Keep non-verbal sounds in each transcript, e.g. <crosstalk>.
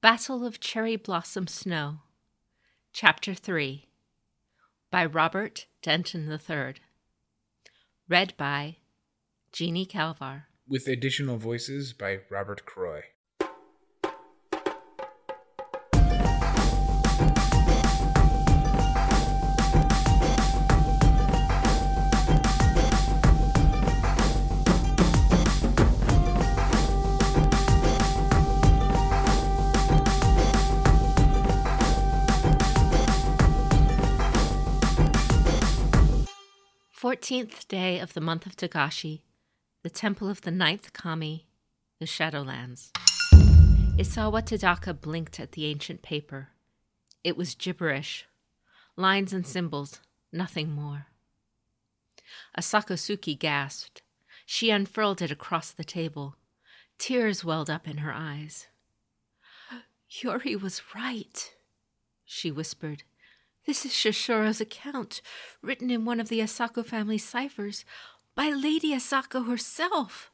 Battle of Cherry Blossom Snow, Chapter 3 by Robert Denton III. Read by Jeannie Kalvar. with additional voices by Robert Croy. Fourteenth day of the month of Togashi, the temple of the ninth kami, the Shadowlands. Isawa Tadaka blinked at the ancient paper. It was gibberish. Lines and symbols, nothing more. Asako Suki gasped. She unfurled it across the table. Tears welled up in her eyes. <gasps> Yuri was right, she whispered. This is Shosuro's account, written in one of the Asako family ciphers by Lady Asako herself.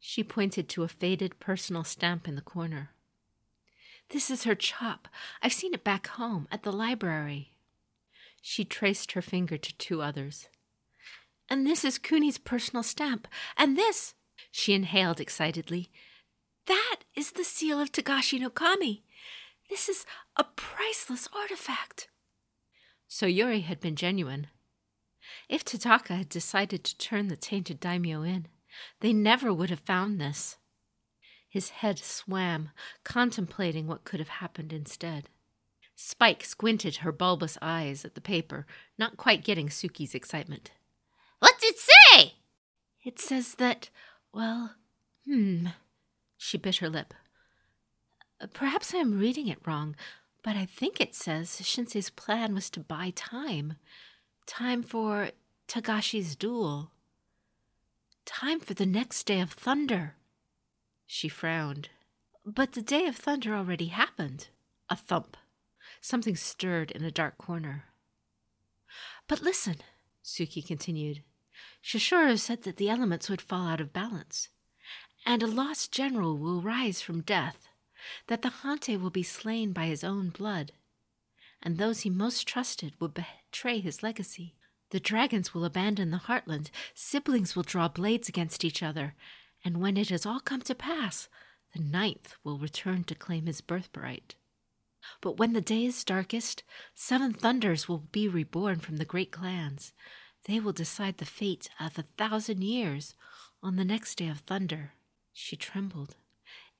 She pointed to a faded personal stamp in the corner. This is her chop. I've seen it back home at the library. She traced her finger to two others. And this is Kuni's personal stamp. And this, she inhaled excitedly, that is the seal of Togashi no Kami. This is a priceless artifact. So Yuri had been genuine. If Tadaka had decided to turn the tainted daimyo in, they never would have found this. His head swam, contemplating what could have happened instead. Spike squinted her bulbous eyes at the paper, not quite getting Suki's excitement. What's it say? It says that, well, hmm. She bit her lip. Perhaps I am reading it wrong, but I think it says Shinsei's plan was to buy time. Time for Togashi's duel. Time for the next day of thunder. She frowned. But the day of thunder already happened. A thump. Something stirred in a dark corner. But listen, Suki continued. Shosuro said that the elements would fall out of balance, and a lost general will rise from death, that the Hantei will be slain by his own blood, and those he most trusted will betray his legacy. The dragons will abandon the heartland, siblings will draw blades against each other, and when it has all come to pass, the ninth will return to claim his birthright. But when the day is darkest, seven thunders will be reborn from the great clans. They will decide the fate of a thousand years on the next day of thunder. She trembled.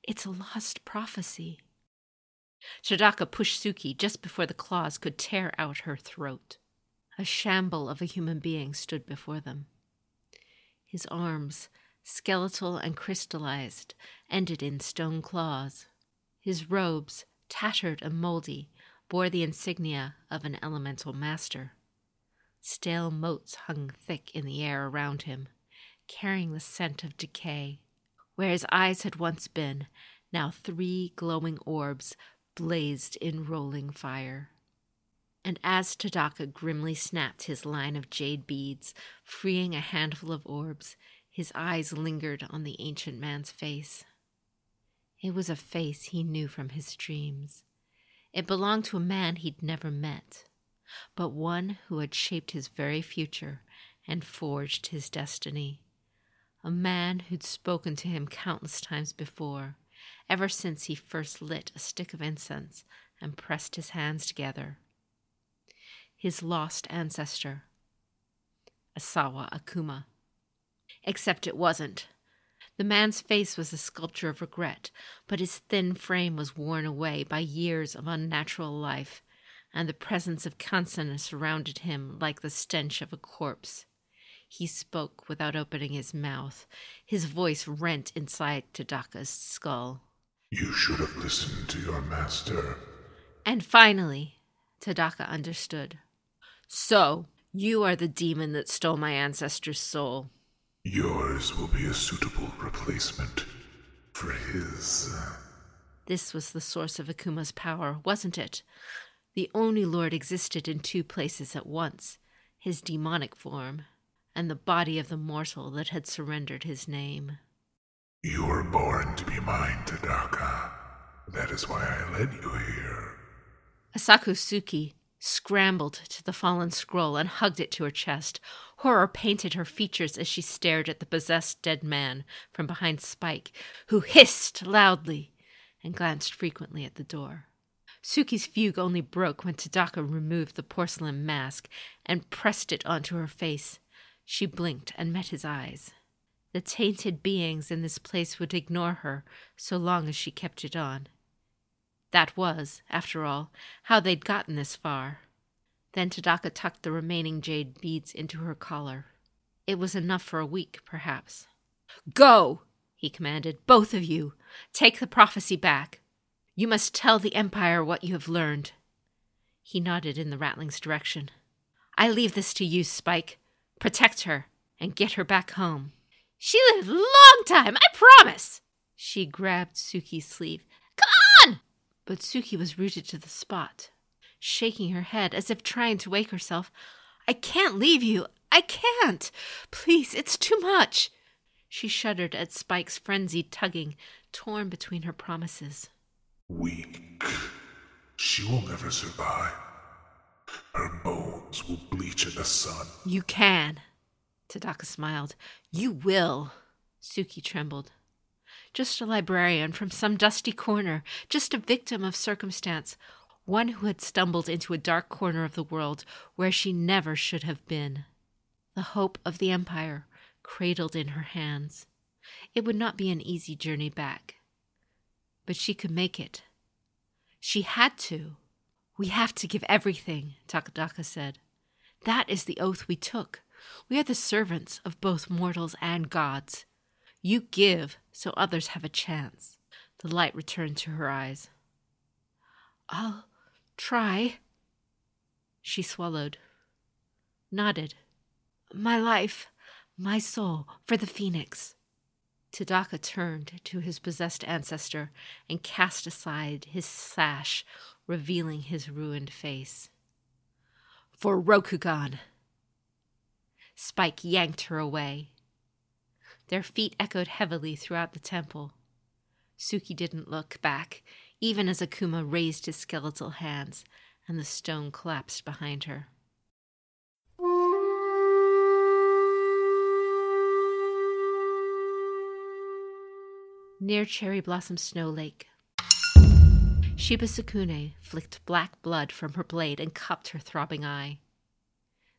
It's a lost prophecy. Tadaka pushed Suki just before the claws could tear out her throat. A shamble of a human being stood before them. His arms, skeletal and crystallized, ended in stone claws. His robes, tattered and moldy, bore the insignia of an elemental master. Stale motes hung thick in the air around him, carrying the scent of decay. Where his eyes had once been, now three glowing orbs blazed in rolling fire. And as Tadaka grimly snapped his line of jade beads, freeing a handful of orbs, his eyes lingered on the ancient man's face. It was a face he knew from his dreams. It belonged to a man he'd never met, but one who had shaped his very future and forged his destiny. A man who'd spoken to him countless times before, ever since he first lit a stick of incense and pressed his hands together. His lost ancestor, Isawa Akuma. Except it wasn't. The man's face was a sculpture of regret, but his thin frame was worn away by years of unnatural life, and the presence of Kansen surrounded him like the stench of a corpse. He spoke without opening his mouth. His voice rent inside Tadaka's skull. You should have listened to your master. And finally, Tadaka understood. So, you are the demon that stole my ancestor's soul. Yours will be a suitable replacement for his. This was the source of Akuma's power, wasn't it? The Oni lord existed in two places at once his demonic form, and the body of the mortal that had surrendered his name. You were born to be mine, Tadaka. That is why I led you here. Asako Suki scrambled to the fallen scroll and hugged it to her chest. Horror painted her features as she stared at the possessed dead man from behind Spike, who hissed loudly and glanced frequently at the door. Suki's fugue only broke when Tadaka removed the porcelain mask and pressed it onto her face. She blinked and met his eyes. The tainted beings in this place would ignore her so long as she kept it on. That was, after all, how they'd gotten this far. Then Tadaka tucked the remaining jade beads into her collar. It was enough for a week, perhaps. Go! he commanded. Both of you. Take the prophecy back. You must tell the Empire what you have learned. He nodded in the rattling's direction. I leave this to you, Spike. Protect her and get her back home. She lived a long time, I promise. She grabbed Suki's sleeve. Come on! But Suki was rooted to the spot, shaking her head as if trying to wake herself. I can't leave you. I can't. Please, it's too much. She shuddered at Spike's frenzied tugging, torn between her promises. Weak. She will never survive. Her bones will bleach in the sun. You can. Tadaka smiled. You will. Suki trembled. Just a librarian from some dusty corner, just a victim of circumstance, one who had stumbled into a dark corner of the world where she never should have been. The hope of the Empire cradled in her hands. It would not be an easy journey back. But she could make it. She had to. We have to give everything, Takadaka said. That is the oath we took. We are the servants of both mortals and gods. You give so others have a chance. The light returned to her eyes. I'll try. She swallowed, nodded. My life, my soul, for the phoenix. Tadaka turned to his possessed ancestor and cast aside his sash, revealing his ruined face. For Rokugan! Spike yanked her away. Their feet echoed heavily throughout the temple. Suki didn't look back, even as Akuma raised his skeletal hands and the stone collapsed behind her. Near Cherry Blossom Snow Lake, Shiba Tsukune flicked black blood from her blade and cupped her throbbing eye.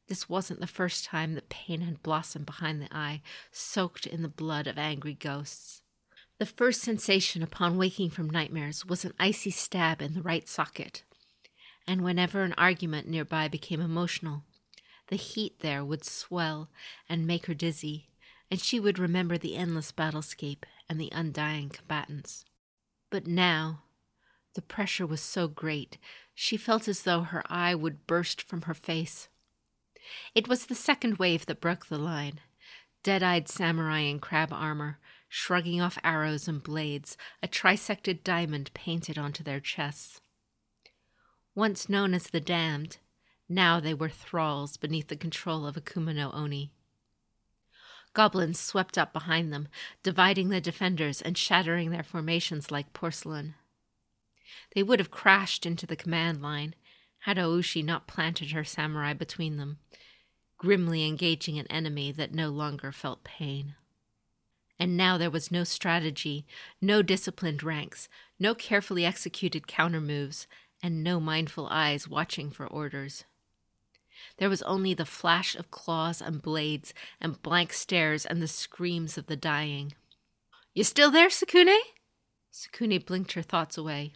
This wasn't the first time that pain had blossomed behind the eye, soaked in the blood of angry ghosts. The first sensation upon waking from nightmares was an icy stab in the right socket, and whenever an argument nearby became emotional, the heat there would swell and make her dizzy, and she would remember the endless battlescape and the undying combatants. But now, the pressure was so great, she felt as though her eye would burst from her face. It was the second wave that broke the line. Dead eyed samurai in crab armor, shrugging off arrows and blades, a trisected diamond painted onto their chests. Once known as the damned, now they were thralls beneath the control of Akuma no Oni. Goblins swept up behind them, dividing the defenders and shattering their formations like porcelain. They would have crashed into the command line had Oushi not planted her samurai between them, grimly engaging an enemy that no longer felt pain. And now there was no strategy, no disciplined ranks, no carefully executed counter moves, and no mindful eyes watching for orders. There was only the flash of claws and blades, and blank stares and the screams of the dying. You still there, Tsukune? Tsukune blinked her thoughts away.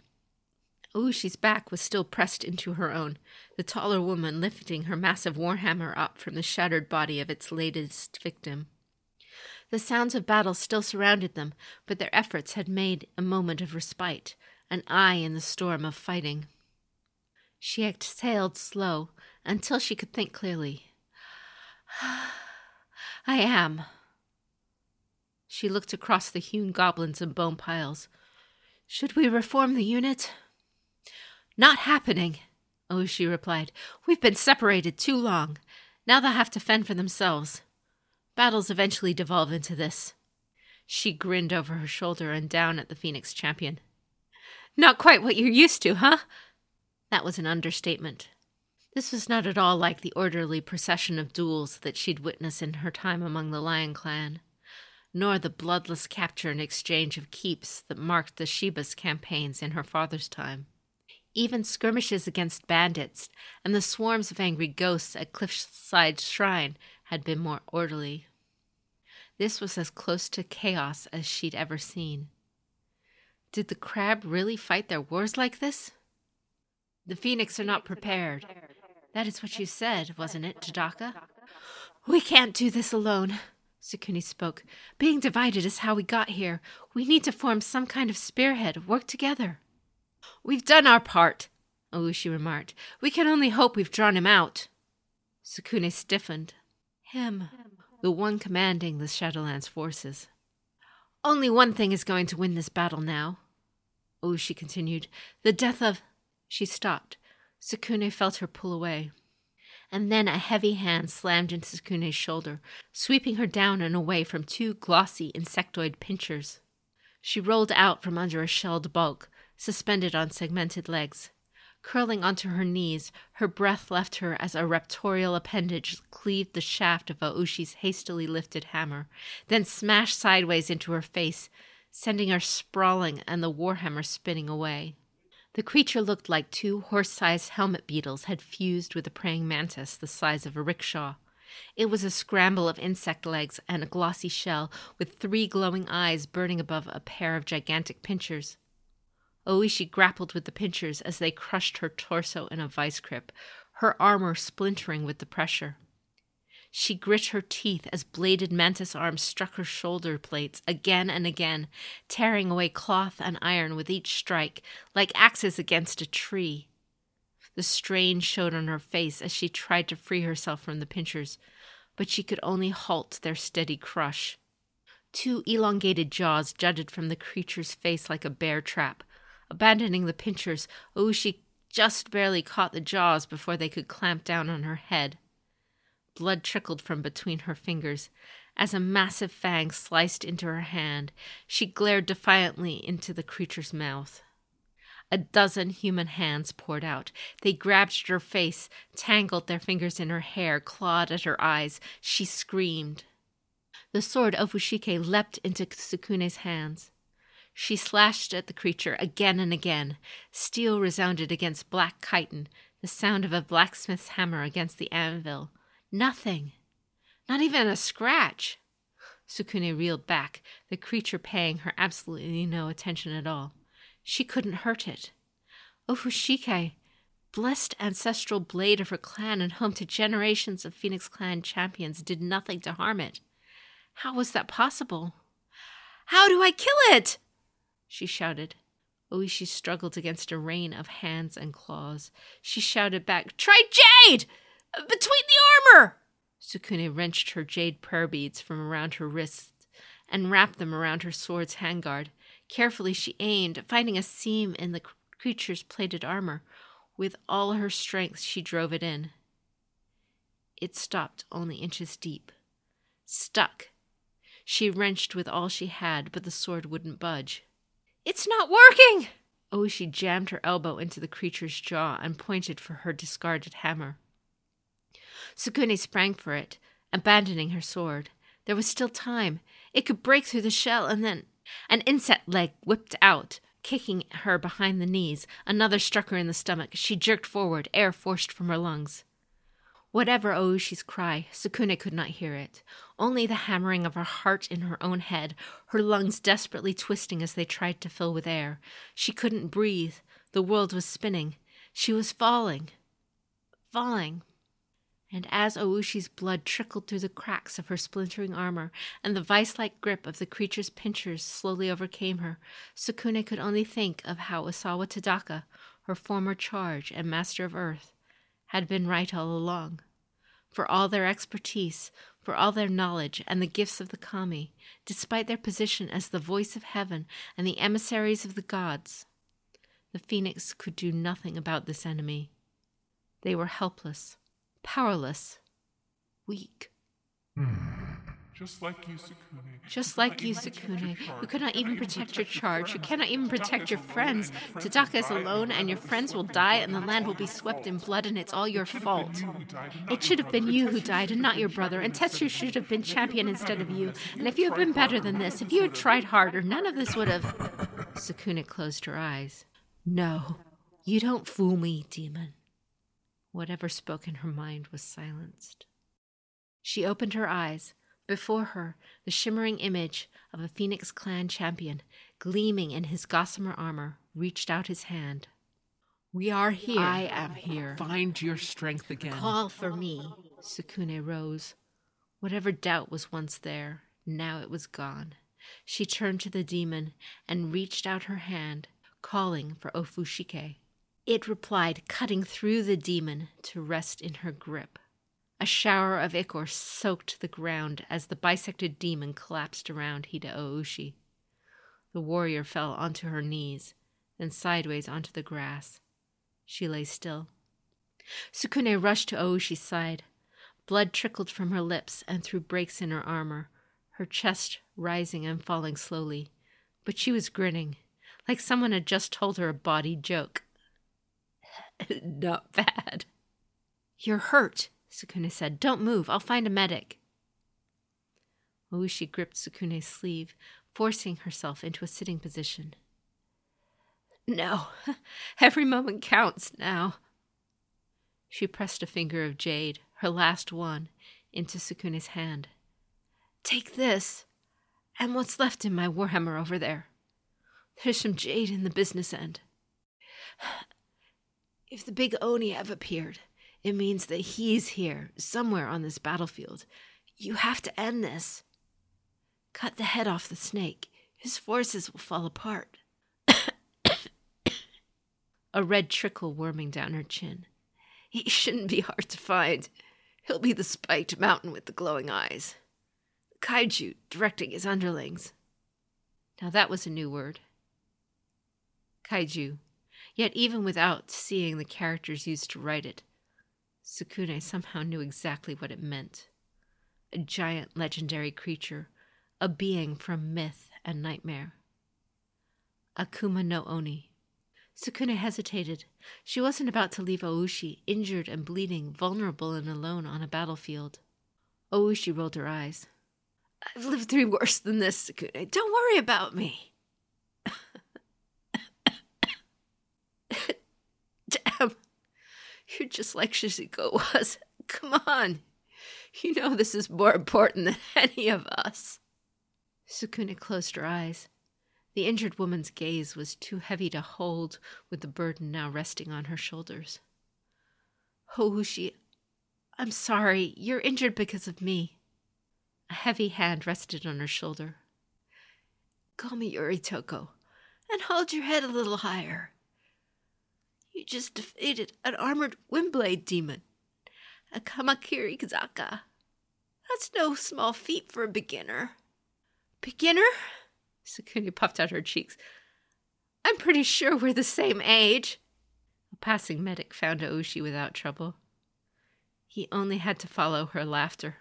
Oushi's back was still pressed into her own, the taller woman lifting her massive warhammer up from the shattered body of its latest victim. The sounds of battle still surrounded them, but their efforts had made a moment of respite, an eye in the storm of fighting. She exhaled slow until she could think clearly. <sighs> I am. She looked across the hewn goblins and bone piles. Should we reform the unit? Not happening, Oushi replied. We've been separated too long. Now they'll have to fend for themselves. Battles eventually devolve into this. She grinned over her shoulder and down at the Phoenix champion. Not quite what you're used to, huh? That was an understatement. This was not at all like the orderly procession of duels that she'd witnessed in her time among the Lion Clan, nor the bloodless capture and exchange of keeps that marked the Shiba's campaigns in her father's time. Even skirmishes against bandits and the swarms of angry ghosts at Cliffside Shrine had been more orderly. This was as close to chaos as she'd ever seen. Did the crab really fight their wars like this? The phoenix are not prepared. That is what you said, wasn't it, Tadaka? We can't do this alone, Tsukune spoke. Being divided is how we got here. We need to form some kind of spearhead, work together. We've done our part, Oushi remarked. We can only hope we've drawn him out. Tsukune stiffened. Him, the one commanding the Shadowlands forces. Only one thing is going to win this battle now. Oushi continued. The death of. She stopped. Tsukune felt her pull away. And then a heavy hand slammed into Tsukune's shoulder, sweeping her down and away from two glossy insectoid pinchers. She rolled out from under a shelled bulk, suspended on segmented legs. Curling onto her knees, her breath left her as a raptorial appendage cleaved the shaft of Oushi's hastily lifted hammer, then smashed sideways into her face, sending her sprawling and the warhammer spinning away. The creature looked like two horse sized helmet beetles had fused with a praying mantis the size of a rickshaw. It was a scramble of insect legs and a glossy shell, with three glowing eyes burning above a pair of gigantic pincers. Oushi grappled with the pinchers as they crushed her torso in a vice grip, her armor splintering with the pressure. She grit her teeth as bladed mantis arms struck her shoulder plates again and again, tearing away cloth and iron with each strike, like axes against a tree. The strain showed on her face as she tried to free herself from the pinchers, but she could only halt their steady crush. Two elongated jaws jutted from the creature's face like a bear trap. Abandoning the pinchers, Oushi just barely caught the jaws before they could clamp down on her head. Blood trickled from between her fingers. As a massive fang sliced into her hand, she glared defiantly into the creature's mouth. A dozen human hands poured out. They grabbed at her face, tangled their fingers in her hair, clawed at her eyes. She screamed. The sword Ofushikai leapt into Tsukune's hands. She slashed at the creature again and again. Steel resounded against black chitin, the sound of a blacksmith's hammer against the anvil. Nothing. Not even a scratch. Tsukune reeled back, the creature paying her absolutely no attention at all. She couldn't hurt it. Ofushikai, blessed ancestral blade of her clan and home to generations of Phoenix Clan champions, did nothing to harm it. How was that possible? How do I kill it? She shouted. Oishi struggled against a rain of hands and claws. She shouted back, Try Jade! Between the armor! Tsukune wrenched her jade prayer beads from around her wrists and wrapped them around her sword's handguard. Carefully she aimed, finding a seam in the creature's plated armor. With all her strength, she drove it in. It stopped only inches deep. Stuck. She wrenched with all she had, but the sword wouldn't budge. It's not working! Oh, she jammed her elbow into the creature's jaw and pointed for her discarded hammer. Tsukune sprang for it, abandoning her sword. There was still time. It could break through the shell, and then an insect leg whipped out, kicking her behind the knees. Another struck her in the stomach. She jerked forward, air forced from her lungs. Whatever Oushi's cry, Tsukune could not hear it. Only the hammering of her heart in her own head, her lungs desperately twisting as they tried to fill with air. She couldn't breathe. The world was spinning. She was falling. Falling and as Oushi's blood trickled through the cracks of her splintering armor, and the vice like grip of the creature's pinchers slowly overcame her, Tsukune could only think of how Isawa Tadaka, her former charge and master of earth, had been right all along. For all their expertise, for all their knowledge and the gifts of the kami, despite their position as the voice of heaven and the emissaries of the gods, the phoenix could do nothing about this enemy. They were helpless powerless, weak. Hmm. Just like you, Tsukune. Just like you, Tsukune, who could not even protect your charge, who cannot even protect your friends. Tadaka is alone, and your friends will die, and the land will be swept in blood, and it's all your fault. It should have been you who died, and not your brother, and Tetsu should have been champion instead of you. And if you had been better than this, if you had tried harder, none of this would have. Tsukune closed her eyes. No, you don't fool me, demon. Whatever spoke in her mind was silenced. She opened her eyes. Before her, the shimmering image of a Phoenix Clan champion, gleaming in his gossamer armor, reached out his hand. We are here. I am here. Find your strength again. Call for me. Tsukune rose. Whatever doubt was once there, now it was gone. She turned to the demon and reached out her hand, calling for Ofushikai. It replied, cutting through the demon to rest in her grip. A shower of ichor soaked the ground as the bisected demon collapsed around Hida Oushi. The warrior fell onto her knees, then sideways onto the grass. She lay still. Tsukune rushed to Oushi's side. Blood trickled from her lips and through breaks in her armor, her chest rising and falling slowly. But she was grinning, like someone had just told her a bawdy joke. <laughs> Not bad. You're hurt, Tsukune said. Don't move. I'll find a medic. Oushi gripped Tsukune's sleeve, forcing herself into a sitting position. No, <laughs> every moment counts now. She pressed a finger of jade, her last one, into Tsukune's hand. Take this, and what's left in my warhammer over there. There's some jade in the business end. <sighs> If the big Oni have appeared, it means that he's here, somewhere on this battlefield. You have to end this. Cut the head off the snake. His forces will fall apart. <coughs> A red trickle worming down her chin. He shouldn't be hard to find. He'll be the spiked mountain with the glowing eyes. Kaiju directing his underlings. Now that was a new word. Kaiju. Yet even without seeing the characters used to write it, Tsukune somehow knew exactly what it meant. A giant legendary creature, a being from myth and nightmare. Akuma no Oni. Tsukune hesitated. She wasn't about to leave Oushi, injured and bleeding, vulnerable and alone on a battlefield. Oushi rolled her eyes. I've lived through worse than this, Tsukune. Don't worry about me. You're just like Shizuko was. <laughs> Come on. You know this is more important than <laughs> any of us. Tsukune closed her eyes. The injured woman's gaze was too heavy to hold with the burden now resting on her shoulders. Oushi, I'm sorry. You're injured because of me. A heavy hand rested on her shoulder. Call me Yuritoko, and hold your head a little higher. You just defeated an armored windblade demon, a Kamakiri Zaka. That's no small feat for a beginner. Beginner? Tsukune puffed out her cheeks. I'm pretty sure we're the same age. A passing medic found Oushi without trouble. He only had to follow her laughter.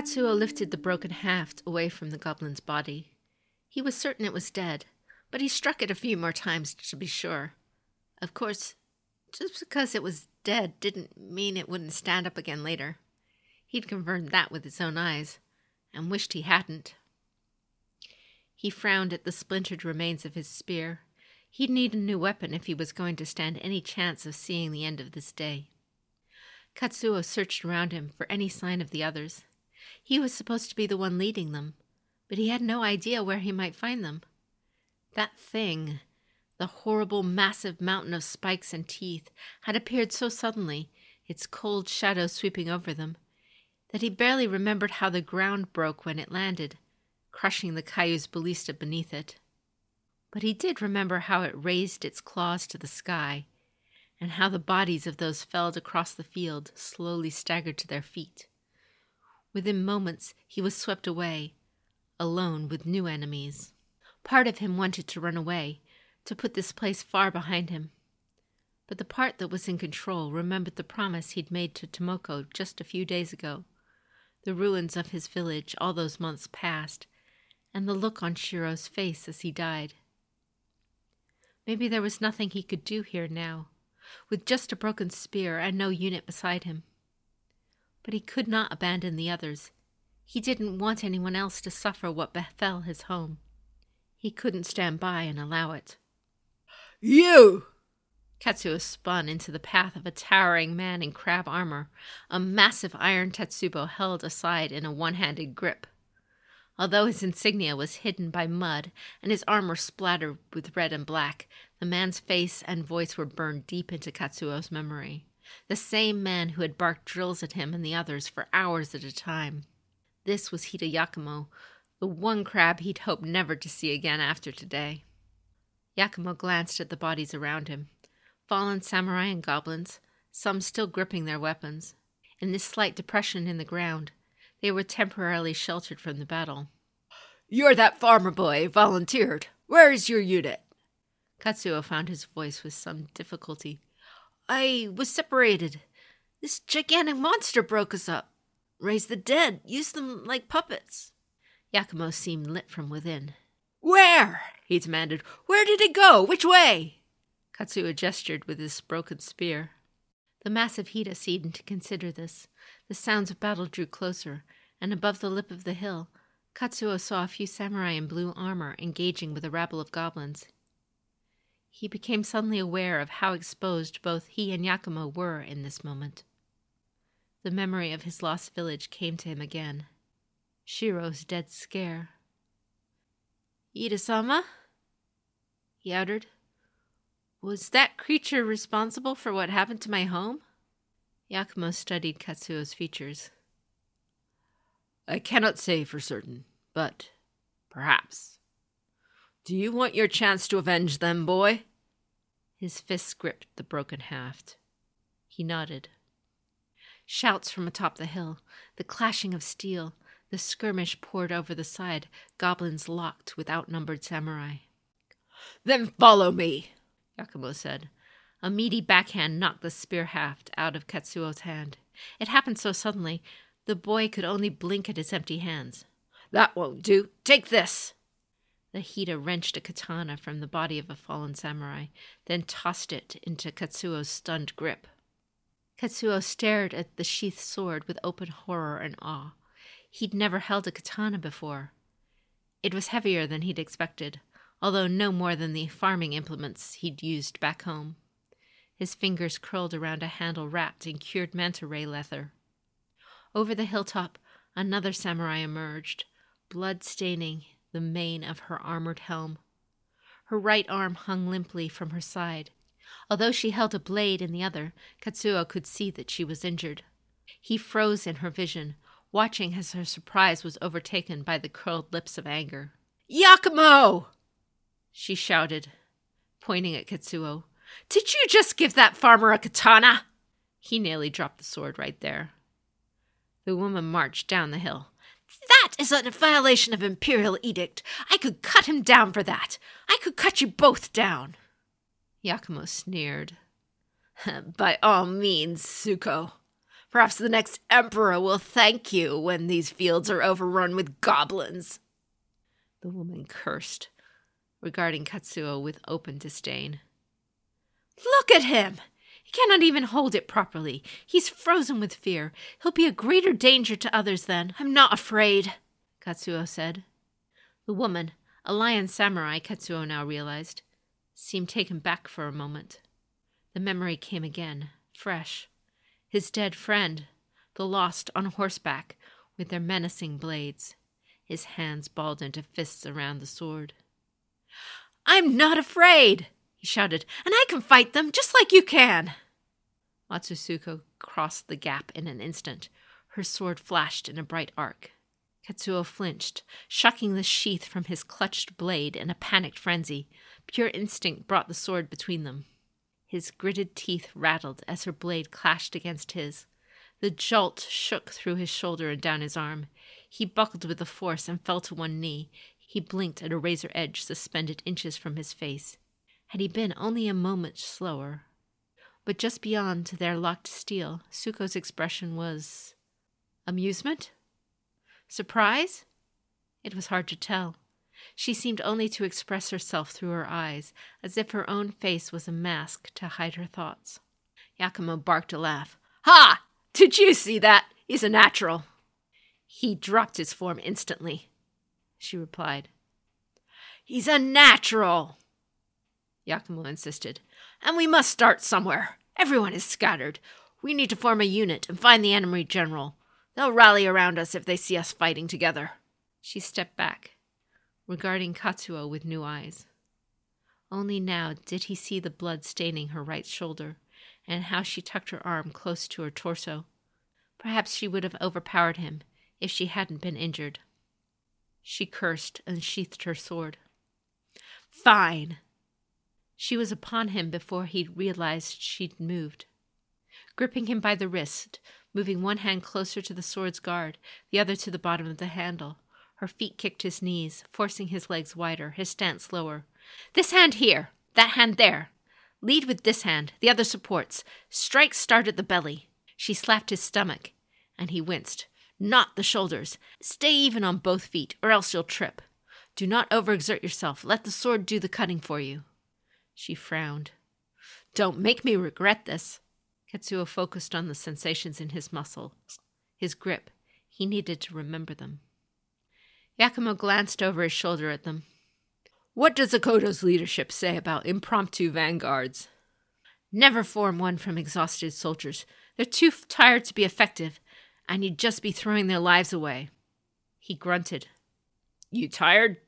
Katsuo lifted the broken haft away from the goblin's body. He was certain it was dead, but he struck it a few more times to be sure. Of course, just because it was dead didn't mean it wouldn't stand up again later. He'd confirmed that with his own eyes, and wished he hadn't. He frowned at the splintered remains of his spear. He'd need a new weapon if he was going to stand any chance of seeing the end of this day. Katsuo searched around him for any sign of the others. He was supposed to be the one leading them, but he had no idea where he might find them. That thing, the horrible, massive mountain of spikes and teeth, had appeared so suddenly, its cold shadow sweeping over them, that he barely remembered how the ground broke when it landed, crushing the Kaiu's ballista beneath it. But he did remember how it raised its claws to the sky, and how the bodies of those felled across the field slowly staggered to their feet. Within moments, he was swept away, alone with new enemies. Part of him wanted to run away, to put this place far behind him. But the part that was in control remembered the promise he'd made to Tomoko just a few days ago, the ruins of his village all those months past, and the look on Shiro's face as he died. Maybe there was nothing he could do here now, with just a broken spear and no unit beside him. But he could not abandon the others. He didn't want anyone else to suffer what befell his home. He couldn't stand by and allow it. You! Katsuo spun into the path of a towering man in crab armor, a massive iron tetsubo held aside in a one handed grip. Although his insignia was hidden by mud and his armor splattered with red and black, the man's face and voice were burned deep into Katsuo's memory. The same man who had barked drills at him and the others for hours at a time. This was Hida Yakumo, the one crab he'd hoped never to see again after today. Yakumo glanced at the bodies around him fallen samurai and goblins, some still gripping their weapons. In this slight depression in the ground, they were temporarily sheltered from the battle. You're that farmer boy volunteered. Where is your unit? Katsuo found his voice with some difficulty. I was separated. This gigantic monster broke us up. Raised the dead, used them like puppets. Yakumo seemed lit from within. Where? he demanded. Where did it go? Which way? Katsuo gestured with his broken spear. The massive Hida seemed to consider this. The sounds of battle drew closer, and above the lip of the hill, Katsuo saw a few samurai in blue armor engaging with a rabble of goblins. He became suddenly aware of how exposed both he and Yakumo were in this moment. The memory of his lost village came to him again. Shiro's dead scare. Hida-sama? He uttered. Was that creature responsible for what happened to my home? Yakumo studied Katsuo's features. I cannot say for certain, but perhaps. Do you want your chance to avenge them, boy? His fist gripped the broken haft. He nodded. Shouts from atop the hill, the clashing of steel, the skirmish poured over the side, goblins locked with outnumbered samurai. Then follow me, Yakumo said. A meaty backhand knocked the spear haft out of Katsuo's hand. It happened so suddenly, the boy could only blink at his empty hands. That won't do. Take this. The Hida wrenched a katana from the body of a fallen samurai, then tossed it into Katsuo's stunned grip. Katsuo stared at the sheathed sword with open horror and awe. He'd never held a katana before. It was heavier than he'd expected, although no more than the farming implements he'd used back home. His fingers curled around a handle wrapped in cured manta ray leather. Over the hilltop, another samurai emerged, blood staining the mane of her armored helm. Her right arm hung limply from her side. Although she held a blade in the other, Katsuo could see that she was injured. He froze in her vision, watching as her surprise was overtaken by the curled lips of anger. Yakumo! she shouted, pointing at Katsuo. Did you just give that farmer a katana? He nearly dropped the sword right there. The woman marched down the hill. That is a violation of imperial edict. I could cut him down for that. I could cut you both down. Yakumo sneered. <laughs> By all means, Suko. Perhaps the next emperor will thank you when these fields are overrun with goblins. The woman cursed, regarding Katsuo with open disdain. Look at him! He cannot even hold it properly. He's frozen with fear. He'll be a greater danger to others then. I'm not afraid, Katsuo said. The woman, a lion samurai, Katsuo now realized, seemed taken back for a moment. The memory came again, fresh. His dead friend, the lost on horseback, with their menacing blades, his hands balled into fists around the sword. I'm not afraid, he shouted, and I can fight them just like you can. Matsusuko crossed the gap in an instant. Her sword flashed in a bright arc. Katsuo flinched, shucking the sheath from his clutched blade in a panicked frenzy. Pure instinct brought the sword between them. His gritted teeth rattled as her blade clashed against his. The jolt shook through his shoulder and down his arm. He buckled with the force and fell to one knee. He blinked at a razor edge suspended inches from his face. Had he been only a moment slower? But just beyond their locked steel, Suko's expression was amusement? Surprise? It was hard to tell. She seemed only to express herself through her eyes, as if her own face was a mask to hide her thoughts. Yakumo barked a laugh. Ha! Did you see that? He's a natural. He dropped his form instantly, she replied. He's a natural, Yakumo insisted. And we must start somewhere. Everyone is scattered. We need to form a unit and find the enemy general. They'll rally around us if they see us fighting together. She stepped back, regarding Katsuo with new eyes. Only now did he see the blood staining her right shoulder, and how she tucked her arm close to her torso. Perhaps she would have overpowered him if she hadn't been injured. She cursed and sheathed her sword. Fine! She was upon him before he realized she'd moved. Gripping him by the wrist, moving one hand closer to the sword's guard, the other to the bottom of the handle, her feet kicked his knees, forcing his legs wider, his stance lower. This hand here, that hand there. Lead with this hand, the other supports. Strike start at the belly. She slapped his stomach, and he winced. Not the shoulders. Stay even on both feet, or else you'll trip. Do not overexert yourself. Let the sword do the cutting for you. She frowned. Don't make me regret this. Katsuo focused on the sensations in his muscles, his grip. He needed to remember them. Yakumo glanced over his shoulder at them. What does Akodo's leadership say about impromptu vanguards? Never form one from exhausted soldiers. They're too tired to be effective, and you'd just be throwing their lives away. He grunted. You tired?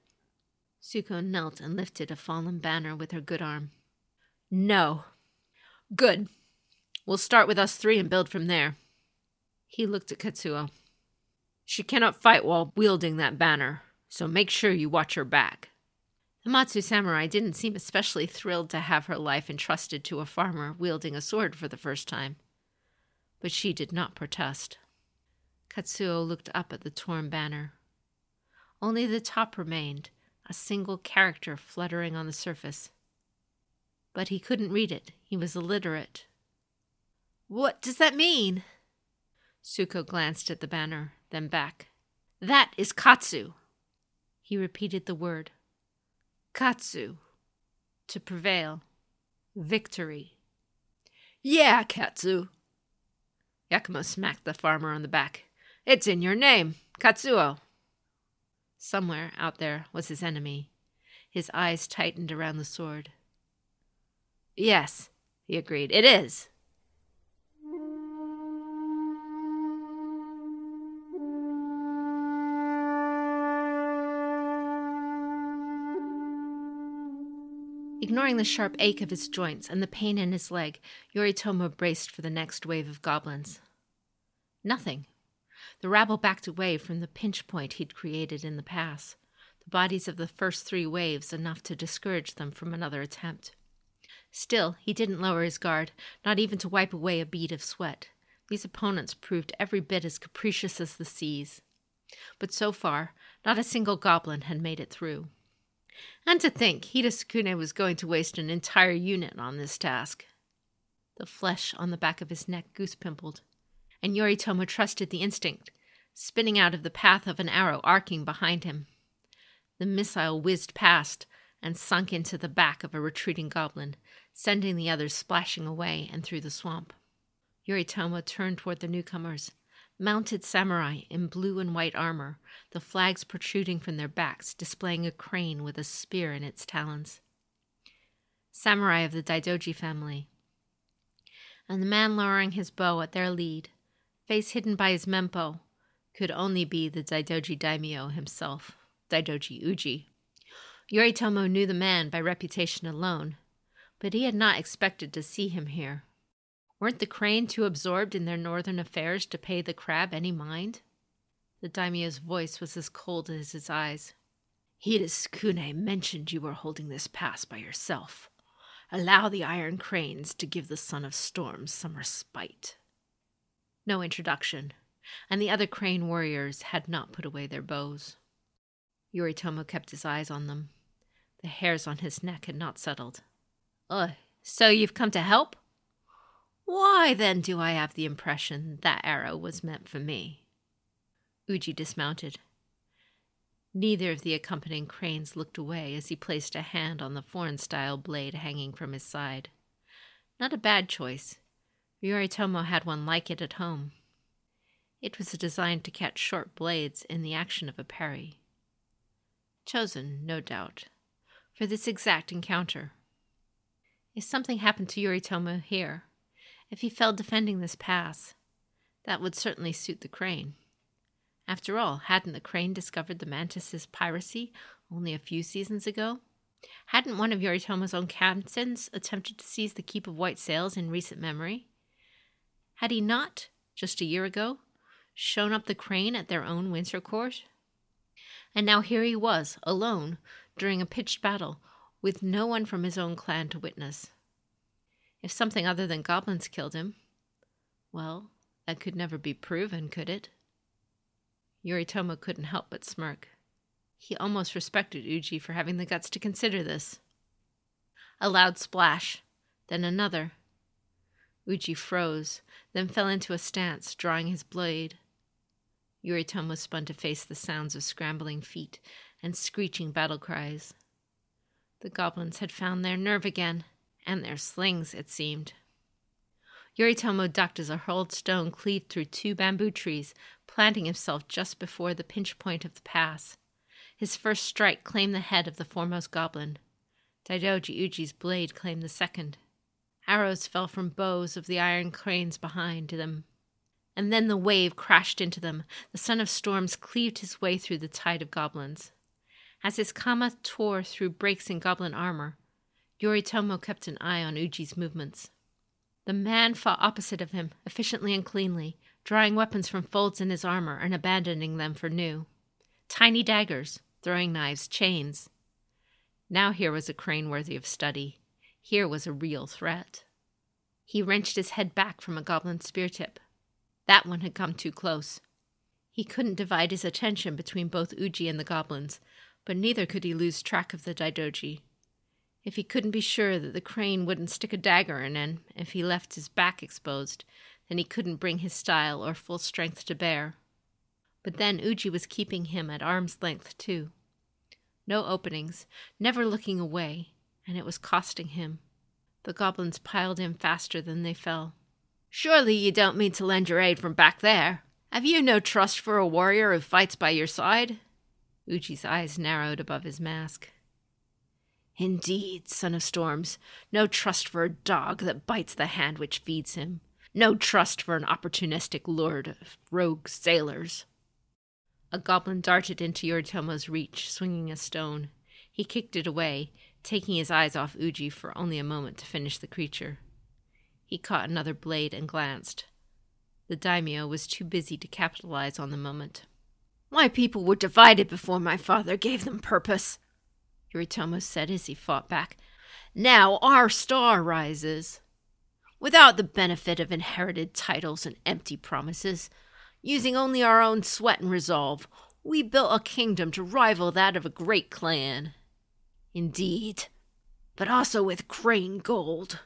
Suko knelt and lifted a fallen banner with her good arm. No. Good. We'll start with us three and build from there. He looked at Katsuo. She cannot fight while wielding that banner, so make sure you watch her back. The Matsu samurai didn't seem especially thrilled to have her life entrusted to a farmer wielding a sword for the first time. But she did not protest. Katsuo looked up at the torn banner. Only the top remained, a single character fluttering on the surface. But he couldn't read it. He was illiterate. What does that mean? Suko glanced at the banner, then back. That is Katsu. He repeated the word. Katsu. To prevail. Victory. Yeah, Katsu. Yakumo smacked the farmer on the back. It's in your name, Katsuo. Somewhere out there was his enemy. His eyes tightened around the sword. Yes, he agreed. It is. Ignoring the sharp ache of his joints and the pain in his leg, Yoritomo braced for the next wave of goblins. Nothing. The rabble backed away from the pinch point he'd created in the pass, the bodies of the first three waves enough to discourage them from another attempt. Still, he didn't lower his guard, not even to wipe away a bead of sweat. These opponents proved every bit as capricious as the seas. But so far, not a single goblin had made it through. And to think Hida Sukune was going to waste an entire unit on this task. The flesh on the back of his neck goose pimpled, and Yoritomo trusted the instinct, spinning out of the path of an arrow arcing behind him. The missile whizzed past and sunk into the back of a retreating goblin, sending the others splashing away and through the swamp. Yoritomo turned toward the newcomers, mounted samurai in blue and white armor, the flags protruding from their backs, displaying a crane with a spear in its talons. Samurai of the Daidoji family. And the man lowering his bow at their lead, face hidden by his mempo, could only be the Daidoji daimyo himself, Daidoji Uji. Yoritomo knew the man by reputation alone, but he had not expected to see him here. Weren't the crane too absorbed in their northern affairs to pay the crab any mind? The daimyo's voice was as cold as his eyes. Hida Sukune mentioned you were holding this pass by yourself. Allow the iron cranes to give the son of storms some respite. No introduction, and the other crane warriors had not put away their bows. Yoritomo kept his eyes on them. The hairs on his neck had not settled. Ugh, so you've come to help? Why then do I have the impression that arrow was meant for me? Uji dismounted. Neither of the accompanying cranes looked away as he placed a hand on the foreign style blade hanging from his side. Not a bad choice. Yoritomo had one like it at home. It was designed to catch short blades in the action of a parry. Chosen, no doubt, for this exact encounter. If something happened to Yoritomo here, if he fell defending this pass, that would certainly suit the crane. After all, hadn't the crane discovered the mantis's piracy only a few seasons ago? Hadn't one of Yoritomo's own captains attempted to seize the Keep of White Sails in recent memory? Had he not, just a year ago, shown up the crane at their own Winter court? And now here he was, alone, during a pitched battle, with no one from his own clan to witness. If something other than goblins killed him, well, that could never be proven, could it? Yoritomo couldn't help but smirk. He almost respected Uji for having the guts to consider this. A loud splash, then another. Uji froze, then fell into a stance, drawing his blade. Yoritomo spun to face the sounds of scrambling feet and screeching battle cries. The goblins had found their nerve again, and their slings, it seemed. Yoritomo ducked as a hurled stone cleaved through two bamboo trees, planting himself just before the pinch point of the pass. His first strike claimed the head of the foremost goblin. Daidoji Uji's blade claimed the second. Arrows fell from bows of the iron cranes behind them. And then the wave crashed into them. The son of storms cleaved his way through the tide of goblins. As his kama tore through breaks in goblin armor, Yoritomo kept an eye on Uji's movements. The man fought opposite of him, efficiently and cleanly, drawing weapons from folds in his armor and abandoning them for new. Tiny daggers, throwing knives, chains. Now here was a crane worthy of study. Here was a real threat. He wrenched his head back from a goblin spear tip. That one had come too close. He couldn't divide his attention between both Uji and the goblins, but neither could he lose track of the Daidoji. If he couldn't be sure that the crane wouldn't stick a dagger in him if he left his back exposed, then he couldn't bring his style or full strength to bear. But then Uji was keeping him at arm's length, too. No openings, never looking away, and it was costing him. The goblins piled in faster than they fell. Surely you don't mean to lend your aid from back there. Have you no trust for a warrior who fights by your side? Uji's eyes narrowed above his mask. Indeed, son of storms, no trust for a dog that bites the hand which feeds him. No trust for an opportunistic lord of rogue sailors. A goblin darted into Yoritomo's reach, swinging a stone. He kicked it away, taking his eyes off Uji for only a moment to finish the creature. He caught another blade and glanced. The daimyo was too busy to capitalize on the moment. My people were divided before my father gave them purpose, Yoritomo said as he fought back. Now our star rises. Without the benefit of inherited titles and empty promises, using only our own sweat and resolve, we built a kingdom to rival that of a great clan. Indeed, but also with crane gold.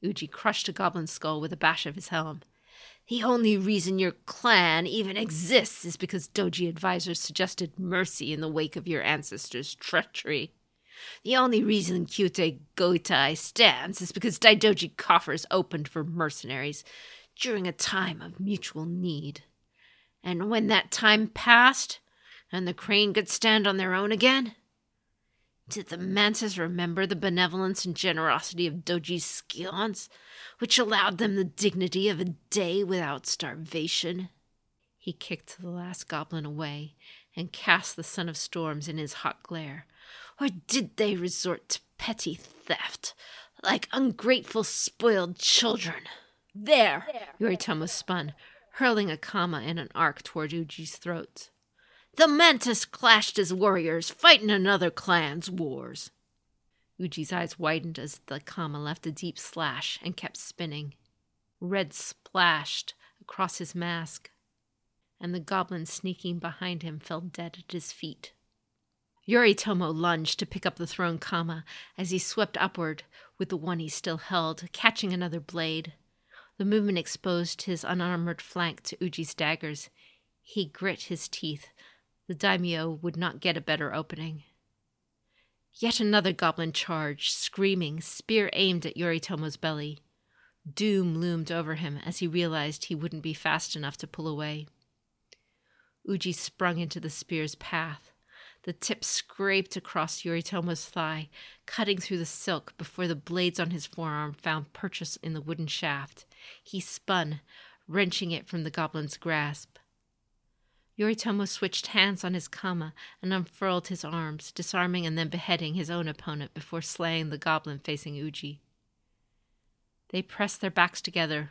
Uji crushed a goblin skull with a bash of his helm. The only reason your clan even exists is because Doji advisors suggested mercy in the wake of your ancestors' treachery. The only reason Kyuden Gotei stands is because Daidoji coffers opened for mercenaries during a time of mutual need. And when that time passed, and the crane could stand on their own again, did the mantis remember the benevolence and generosity of Doji's scions, which allowed them the dignity of a day without starvation? He kicked the last goblin away and cast the Son of Storms in his hot glare. Or did they resort to petty theft, like ungrateful, spoiled children? There! Yoritomo spun, hurling a kama in an arc toward Uji's throat. The Mantis clashed as warriors, fighting another clan's wars. Uji's eyes widened as the kama left a deep slash and kept spinning. Red splashed across his mask, and the goblin sneaking behind him fell dead at his feet. Yoritomo lunged to pick up the thrown kama as he swept upward with the one he still held, catching another blade. The movement exposed his unarmored flank to Uji's daggers. He grit his teeth. The daimyo would not get a better opening. Yet another goblin charged, screaming, spear aimed at Yoritomo's belly. Doom loomed over him as he realized he wouldn't be fast enough to pull away. Uji sprung into the spear's path. The tip scraped across Yoritomo's thigh, cutting through the silk before the blades on his forearm found purchase in the wooden shaft. He spun, wrenching it from the goblin's grasp. Yoritomo switched hands on his kama and unfurled his arms, disarming and then beheading his own opponent before slaying the goblin facing Uji. They pressed their backs together.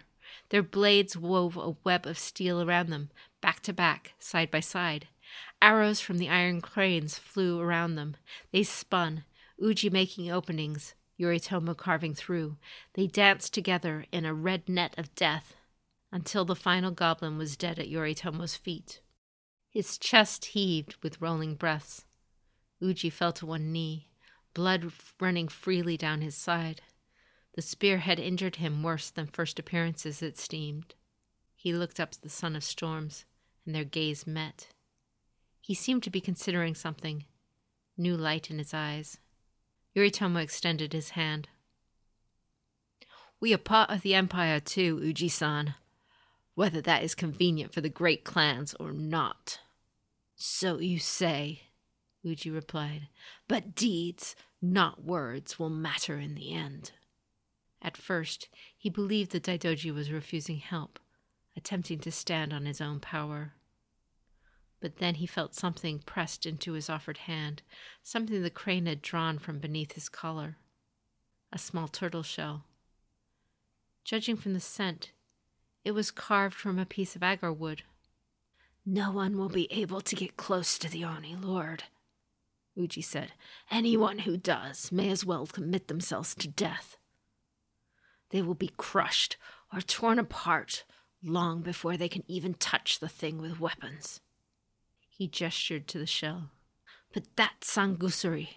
Their blades wove a web of steel around them, back to back, side by side. Arrows from the iron cranes flew around them. They spun, Uji making openings, Yoritomo carving through. They danced together in a red net of death until the final goblin was dead at Yoritomo's feet. His chest heaved with rolling breaths. Uji fell to one knee, blood running freely down his side. The spear had injured him worse than first appearances, it seemed. He looked up at the son of storms, and their gaze met. He seemed to be considering something, new light in his eyes. Yoritomo extended his hand. We are part of the Empire too, Uji san, whether that is convenient for the great clans or not. So you say, Uji replied, but deeds, not words, will matter in the end. At first, he believed that Daidoji was refusing help, attempting to stand on his own power. But then he felt something pressed into his offered hand, something the crane had drawn from beneath his collar. A small turtle shell. Judging from the scent, it was carved from a piece of agar wood. No one will be able to get close to the Oni Lord, Uji said. Anyone who does may as well commit themselves to death. They will be crushed or torn apart long before they can even touch the thing with weapons. He gestured to the shell. But that sangusuri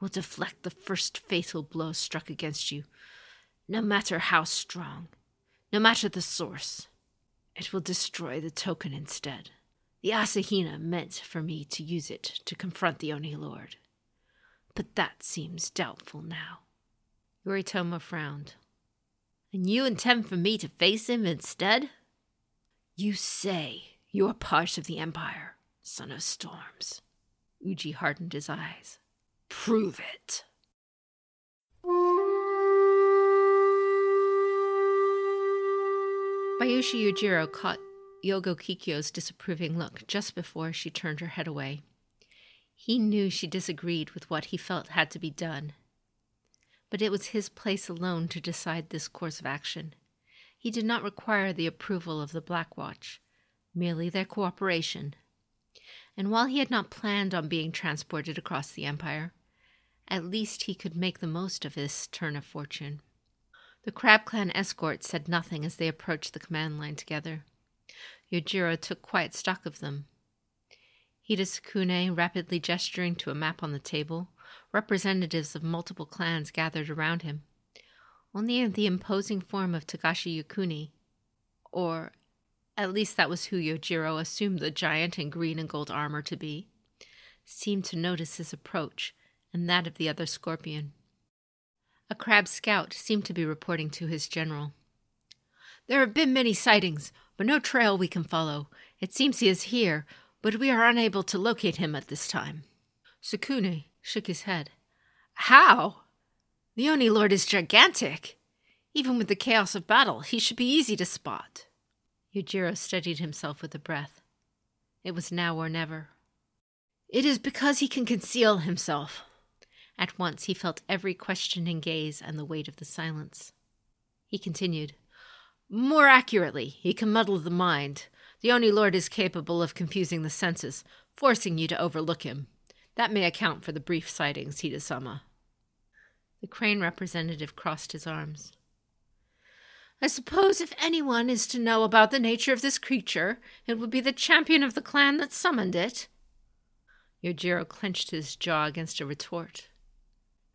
will deflect the first fatal blow struck against you, no matter how strong, no matter the source. It will destroy the token instead. The Asahina meant for me to use it to confront the Oni Lord. But that seems doubtful now. Yoritomo frowned. And you intend for me to face him instead? You say you're part of the Empire, son of storms. Uji hardened his eyes. Prove it. Bayushi Yojiro caught Yogo Kikyo's disapproving look just before she turned her head away. He knew she disagreed with what he felt had to be done. But it was his place alone to decide this course of action. He did not require the approval of the Black Watch, merely their cooperation. And while he had not planned on being transported across the Empire, at least he could make the most of this turn of fortune. The Crab Clan escort said nothing as they approached the command line together. Yojiro took quiet stock of them. Hida rapidly gesturing to a map on the table, representatives of multiple clans gathered around him. Only the imposing form of Togashi Yokuni, or at least that was who Yojiro assumed the giant in green and gold armor to be, seemed to notice his approach and that of the other scorpion. A crab scout seemed to be reporting to his general. There have been many sightings, but no trail we can follow. It seems he is here, but we are unable to locate him at this time. Tsukune shook his head. How? The Oni Lord is gigantic. Even with the chaos of battle, he should be easy to spot. Yojiro steadied himself with a breath. It was now or never. It is because he can conceal himself. At once he felt every questioning gaze and the weight of the silence. He continued. More accurately, he can muddle the mind. The Oni Lord is capable of confusing the senses, forcing you to overlook him. That may account for the brief sightings, Hida-sama. The crane representative crossed his arms. I suppose if anyone is to know about the nature of this creature, it would be the champion of the clan that summoned it. Yojiro clenched his jaw against a retort.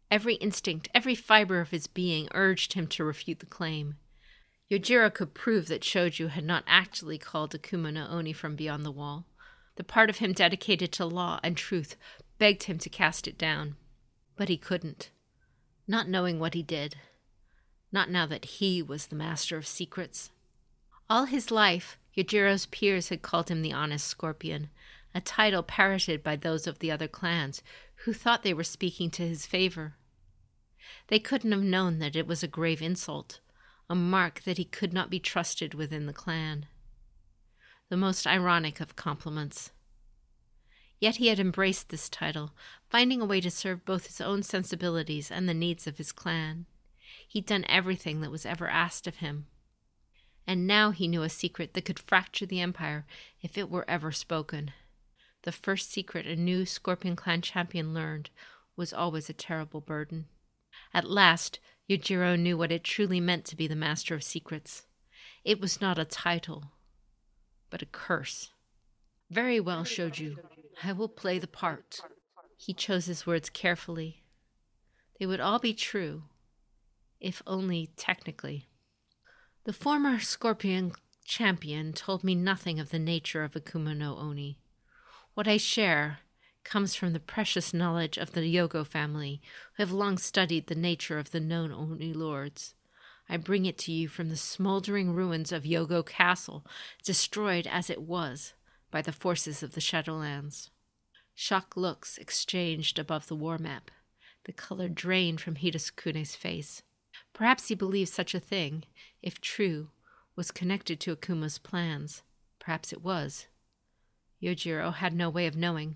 Every instinct, every fiber of his being urged him to refute the claim. Yojiro could prove that Shoju had not actually called Akuma no Oni from beyond the wall. The part of him dedicated to law and truth begged him to cast it down. But he couldn't. Not knowing what he did. Not now that he was the master of secrets. All his life, Yojiro's peers had called him the Honest Scorpion, a title parroted by those of the other clans who thought they were speaking to his favor. They couldn't have known that it was a grave insult, a mark that he could not be trusted within the clan. The most ironic of compliments. Yet he had embraced this title, finding a way to serve both his own sensibilities and the needs of his clan. He'd done everything that was ever asked of him. And now he knew a secret that could fracture the Empire if it were ever spoken. The first secret a new Scorpion Clan champion learned was always a terrible burden. At last, Yojiro knew what it truly meant to be the Master of Secrets. It was not a title, but a curse. Very well, Shoju. I will play the part. He chose his words carefully. They would all be true, if only technically. The former Scorpion champion told me nothing of the nature of Akuma no Oni. What I share comes from the precious knowledge of the Yogo family, who have long studied the nature of the known Oni lords. I bring it to you from the smoldering ruins of Yogo Castle, destroyed as it was by the forces of the Shadowlands. Shocked looks exchanged above the war map. The color drained from Hirakune's face. Perhaps he believed such a thing, if true, was connected to Akuma's plans. Perhaps it was. Yojiro had no way of knowing.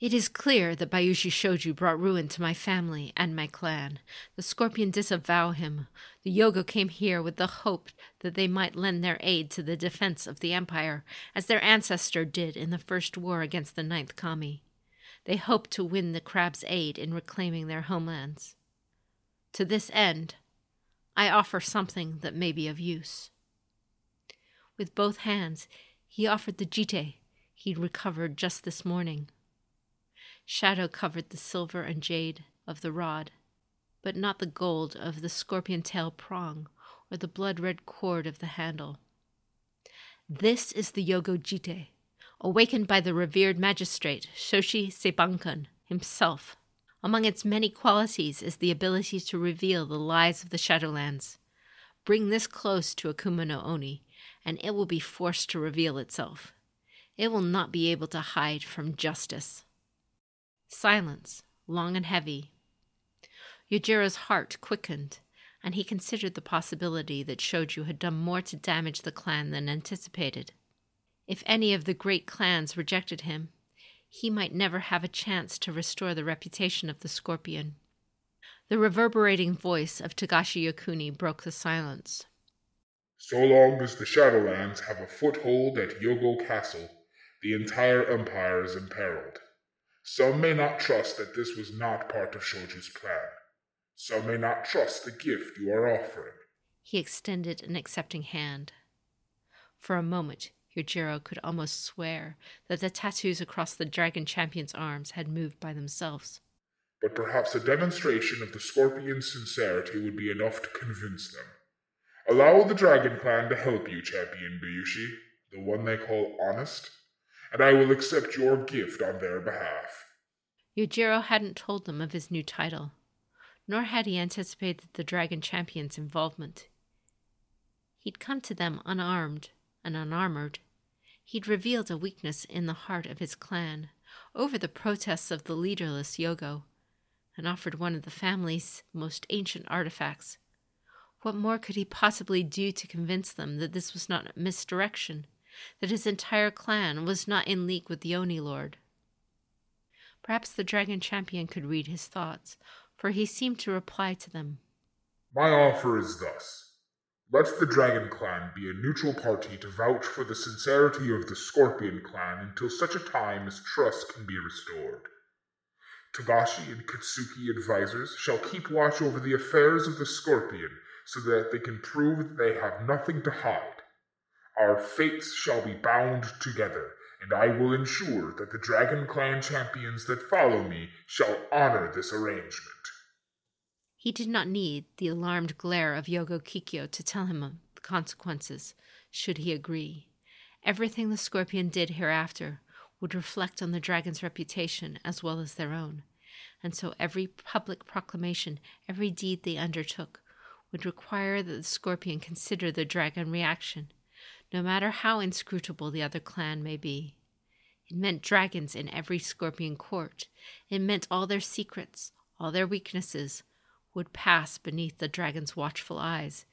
It is clear that Bayushi Shoju brought ruin to my family and my clan. The Scorpion disavow him. The Yogo came here with the hope that they might lend their aid to the defense of the Empire, as their ancestor did in the first war against the Ninth Kami. They hoped to win the crab's aid in reclaiming their homelands. To this end, I offer something that may be of use. With both hands, he offered the jite he'd recovered just this morning. Shadow covered the silver and jade of the rod, but not the gold of the scorpion tail prong or the blood red cord of the handle. This is the Yogo Jite, awakened by the revered magistrate Shoshi Seibankan himself. Among its many qualities is the ability to reveal the lies of the Shadowlands. Bring this close to Akuma no Oni, and it will be forced to reveal itself. It will not be able to hide from justice. Silence, long and heavy. Yojiro's heart quickened, and he considered the possibility that Shoju had done more to damage the clan than anticipated. If any of the great clans rejected him, he might never have a chance to restore the reputation of the scorpion. The reverberating voice of Togashi Yokuni broke the silence. So long as the Shadowlands have a foothold at Yogo Castle, the entire empire is imperiled. Some may not trust that this was not part of Shoju's plan. Some may not trust the gift you are offering. He extended an accepting hand. For a moment, Yojiro could almost swear that the tattoos across the dragon champion's arms had moved by themselves. But perhaps a demonstration of the scorpion's sincerity would be enough to convince them. Allow the dragon clan to help you, Champion Bayushi, the one they call honest and I will accept your gift on their behalf. Yojiro hadn't told them of his new title, nor had he anticipated the Dragon Champion's involvement. He'd come to them unarmed and unarmored. He'd revealed a weakness in the heart of his clan over the protests of the leaderless Yogo, and offered one of the family's most ancient artifacts. What more could he possibly do to convince them that this was not misdirection? That his entire clan was not in league with the Oni Lord. Perhaps the dragon champion could read his thoughts, for he seemed to reply to them. My offer is thus. Let the Dragon Clan be a neutral party to vouch for the sincerity of the Scorpion Clan until such a time as trust can be restored. Togashi and Kitsuki advisors shall keep watch over the affairs of the Scorpion so that they can prove that they have nothing to hide. Our fates shall be bound together, and I will ensure that the Dragon Clan champions that follow me shall honor this arrangement. He did not need the alarmed glare of Yogo Kikyo to tell him of the consequences, should he agree. Everything the scorpion did hereafter would reflect on the dragon's reputation as well as their own, and so every public proclamation, every deed they undertook, would require that the scorpion consider the dragon reaction, no matter how inscrutable the other clan may be. It meant dragons in every scorpion court. It meant all their secrets, all their weaknesses, would pass beneath the dragon's watchful eyes.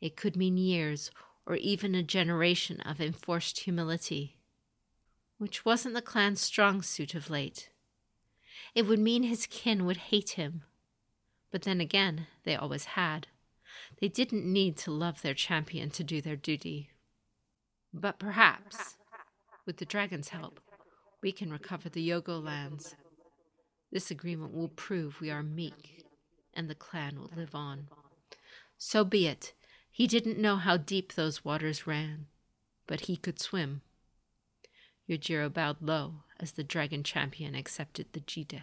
It could mean years or even a generation of enforced humility, which wasn't the clan's strong suit of late. It would mean his kin would hate him. But then again, they always had. They didn't need to love their champion to do their duty. But perhaps, with the dragon's help, we can recover the Yogo lands. This agreement will prove we are meek, and the clan will live on. So be it. He didn't know how deep those waters ran, but he could swim. Yojiro bowed low as the dragon champion accepted the jite.